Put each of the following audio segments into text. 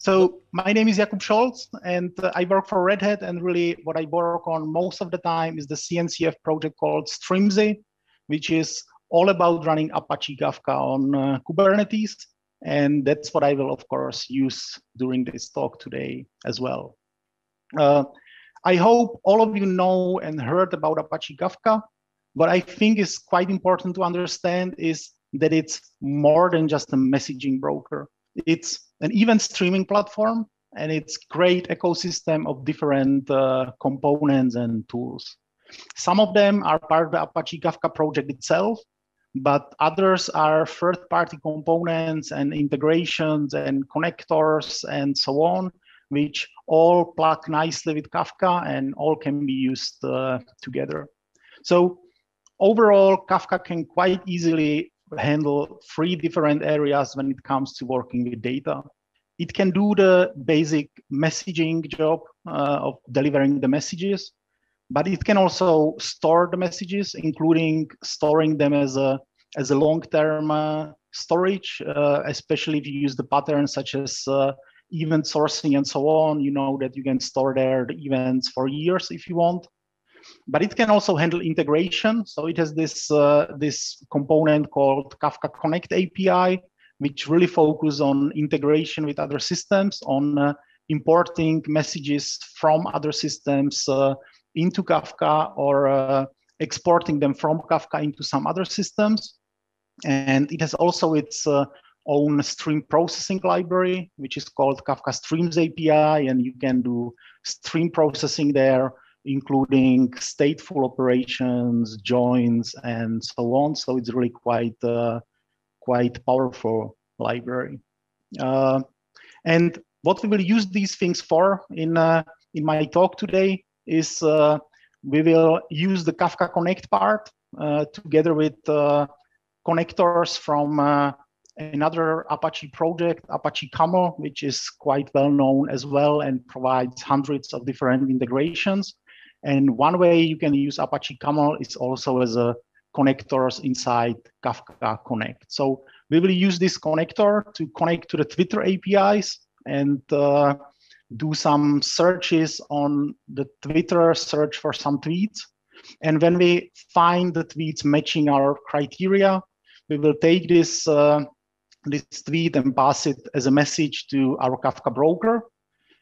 So my name is Jakub Scholz, and uh, I work for Red Hat. And really, what I work on most of the time is the CNCF project called Strimzi, which is all about running Apache Kafka on uh, Kubernetes. And that's what I will, of course, use during this talk today as well. Uh, I hope all of you know and heard about Apache Kafka. What I think is quite important to understand is that it's more than just a messaging broker. It's an event streaming platform and it's great ecosystem of different uh, components and tools. Some of them are part of the Apache Kafka project itself, but others are third-party components and integrations and connectors and so on, which all plug nicely with Kafka and all can be used uh, together. So overall, Kafka can quite easily handle three different areas when it comes to working with data. It can do the basic messaging job uh, of delivering the messages, but it can also store the messages, including storing them as a as a long-term uh, storage, uh, especially if you use the patterns such as uh, event sourcing and so on. You know that you can store there the events for years if you want but it can also handle integration. So it has this uh, this component called Kafka Connect API, which really focus on integration with other systems, on uh, importing messages from other systems uh, into Kafka or uh, exporting them from Kafka into some other systems. And it has also its uh, own stream processing library, which is called Kafka Streams API, and you can do stream processing there including stateful operations, joins, and so on. So it's really quite uh, quite powerful library. Uh, and what we will use these things for in uh, in my talk today is uh, we will use the Kafka Connect part uh, together with uh, connectors from another Apache project, Apache Camel, which is quite well known as well and provides hundreds of different integrations. And one way you can use Apache Camel is also as a connectors inside Kafka Connect. So we will use this connector to connect to the Twitter APIs and uh, do some searches on the Twitter, search for some tweets. And when we find the tweets matching our criteria, we will take this, uh, this tweet and pass it as a message to our Kafka broker.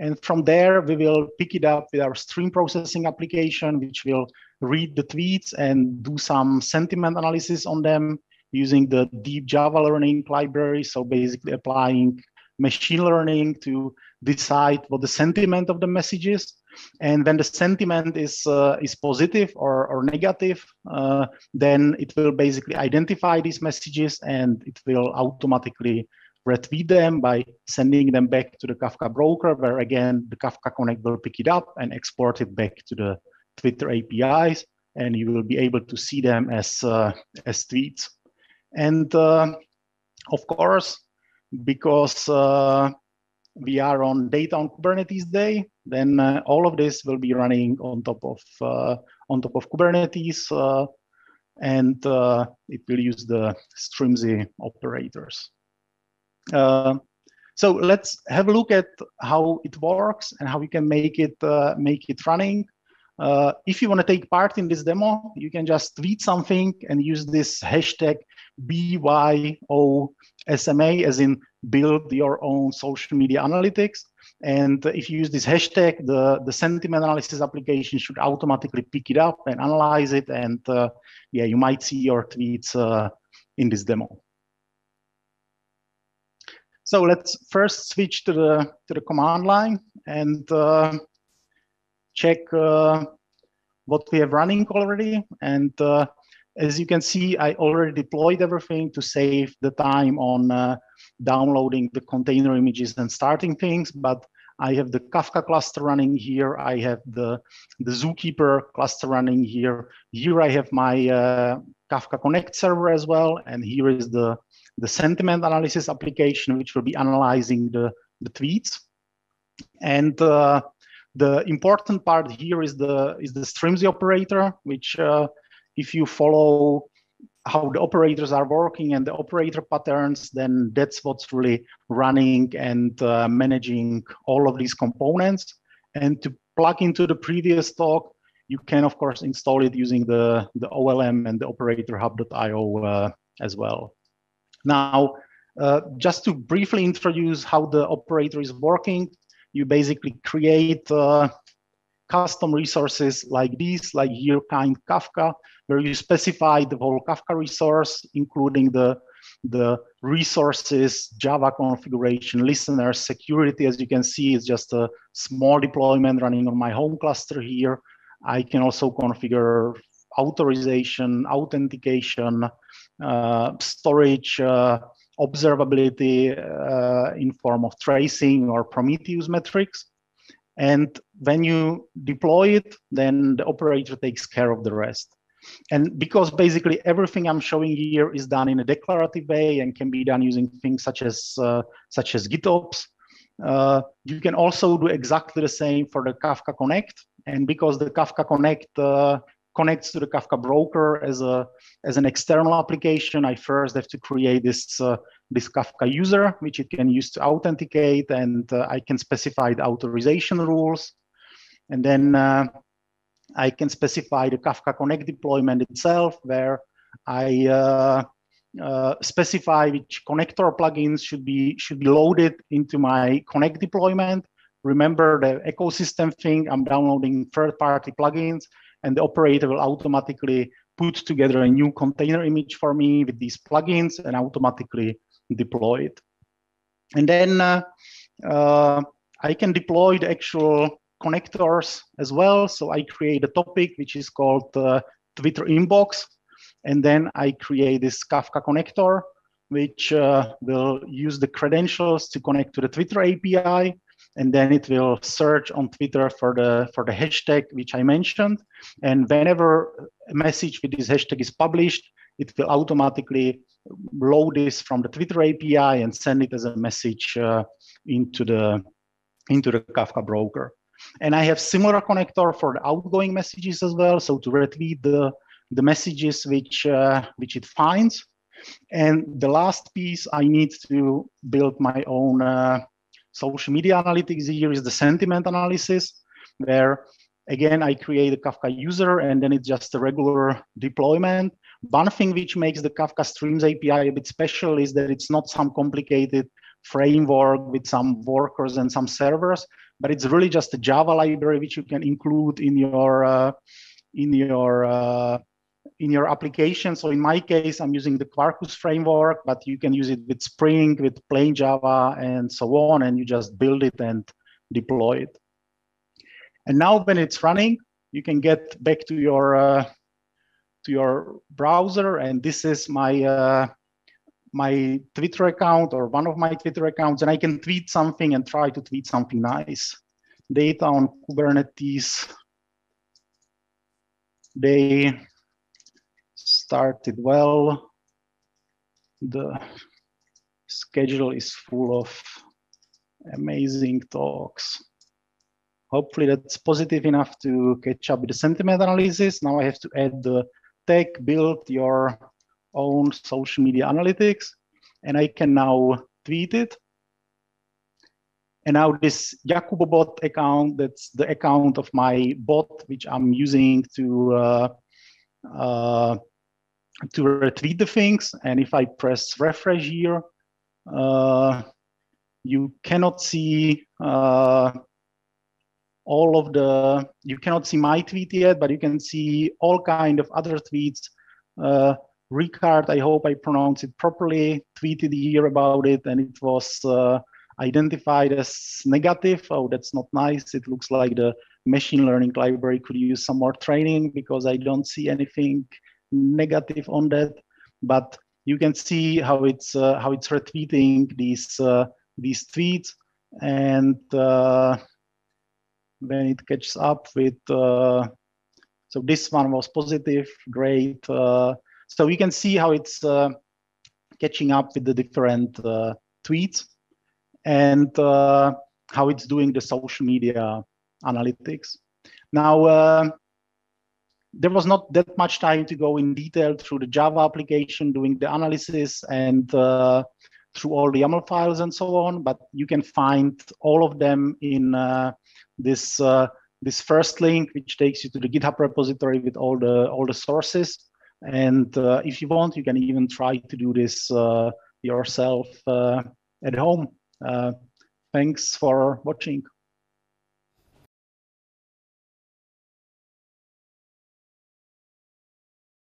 And from there, we will pick it up with our stream processing application, which will read the tweets and do some sentiment analysis on them using the deep Java learning library. So basically applying machine learning to decide what the sentiment of the message is. And when the sentiment is uh, is positive or, or negative, uh, then it will basically identify these messages and it will automatically retweet them by sending them back to the Kafka broker, where again, the Kafka Connect will pick it up and export it back to the Twitter APIs, and you will be able to see them as, uh, as tweets. And uh, of course, because uh, we are on data on Kubernetes day, then uh, all of this will be running on top of uh, on top of Kubernetes, uh, and it will use the Strimzi operators. Uh, so let's have a look at how it works and how we can make it uh, make it running. Uh, if you want to take part in this demo, you can just tweet something and use this hashtag BYOSMA as in build your own social media analytics. And if you use this hashtag, the, the sentiment analysis application should automatically pick it up and analyze it. And uh, yeah, you might see your tweets uh, in this demo. So let's first switch to the to the command line and uh, check uh, what we have running already. And uh, as you can see, I already deployed everything to save the time on uh, downloading the container images and starting things. But I have the Kafka cluster running here. I have the, the Zookeeper cluster running here. Here I have my uh, Kafka Connect server as well. And here is the the sentiment analysis application, which will be analyzing the, the tweets. And uh, the important part here is the is the Strimzi operator, which uh, if you follow how the operators are working and the operator patterns, then that's what's really running and uh, managing all of these components. And to plug into the previous talk, you can of course install it using the, the OLM and the operator hub.io uh, as well. Now, uh, just to briefly introduce how the operator is working, you basically create uh, custom resources like this, like here kind Kafka, where you specify the whole Kafka resource, including the, the resources, Java configuration, listener, security. As you can see, it's just a small deployment running on my home cluster here. I can also configure authorization, authentication, uh, storage, uh, observability uh, in form of tracing or Prometheus metrics. And when you deploy it, then the operator takes care of the rest. And because basically everything I'm showing here is done in a declarative way and can be done using things such as uh, such as GitOps, uh, you can also do exactly the same for the Kafka Connect. And because the Kafka Connect uh, connects to the Kafka broker as a as an external application, I first have to create this uh, this Kafka user, which it can use to authenticate, and uh, I can specify the authorization rules, and then uh, I can specify the Kafka Connect deployment itself, where I uh, uh, specify which connector plugins should be should be loaded into my Connect deployment. Remember the ecosystem thing. I'm downloading third-party plugins and the operator will automatically put together a new container image for me with these plugins and automatically deploy it. And then uh, uh, I can deploy the actual connectors as well. So I create a topic which is called uh, Twitter inbox. And then I create this Kafka connector, which uh, will use the credentials to connect to the Twitter API and then it will search on Twitter for the for the hashtag which I mentioned. And whenever a message with this hashtag is published, it will automatically load this from the Twitter API and send it as a message uh, into the into the Kafka broker. And I have similar connector for the outgoing messages as well. So to retweet the the messages which uh, which it finds. And the last piece, I need to build my own uh, social media analytics here is the sentiment analysis, where again, I create a Kafka user and then it's just a regular deployment. One thing which makes the Kafka Streams API a bit special is that it's not some complicated framework with some workers and some servers, but it's really just a Java library which you can include in your uh, in your uh, in your application. So in my case, I'm using the Quarkus framework, but you can use it with Spring, with plain Java, and so on, and you just build it and deploy it. And now when it's running, you can get back to your uh, to your browser, and this is my uh, my Twitter account or one of my Twitter accounts, and I can tweet something and try to tweet something nice. Data on Kubernetes. They started well. The schedule is full of amazing talks. Hopefully that's positive enough to catch up with the sentiment analysis. Now I have to add the tech, build your own social media analytics, and I can now tweet it. And now this Jakubobot account, that's the account of my bot, which I'm using to uh, uh, to retweet the things. And if I press refresh here, uh, you cannot see uh, all of the, you cannot see my tweet yet, but you can see all kind of other tweets. Uh, Ricard, I hope I pronounce it properly, tweeted here about it and it was uh, identified as negative. Oh, that's not nice. It looks like the machine learning library could use some more training because I don't see anything negative on that, but you can see how it's uh, how it's retweeting these uh, these tweets, and uh, when it catches up with uh, so this one was positive, great. Uh, so you can see how it's uh, catching up with the different tweets and how it's doing the social media analytics. Now, there was not that much time to go in detail through the Java application, doing the analysis and uh, through all the YAML files and so on, but you can find all of them in uh, this uh, this first link, which takes you to the GitHub repository with all the all the sources. And uh, if you want, you can even try to do this uh, yourself uh, at home. thanks for watching.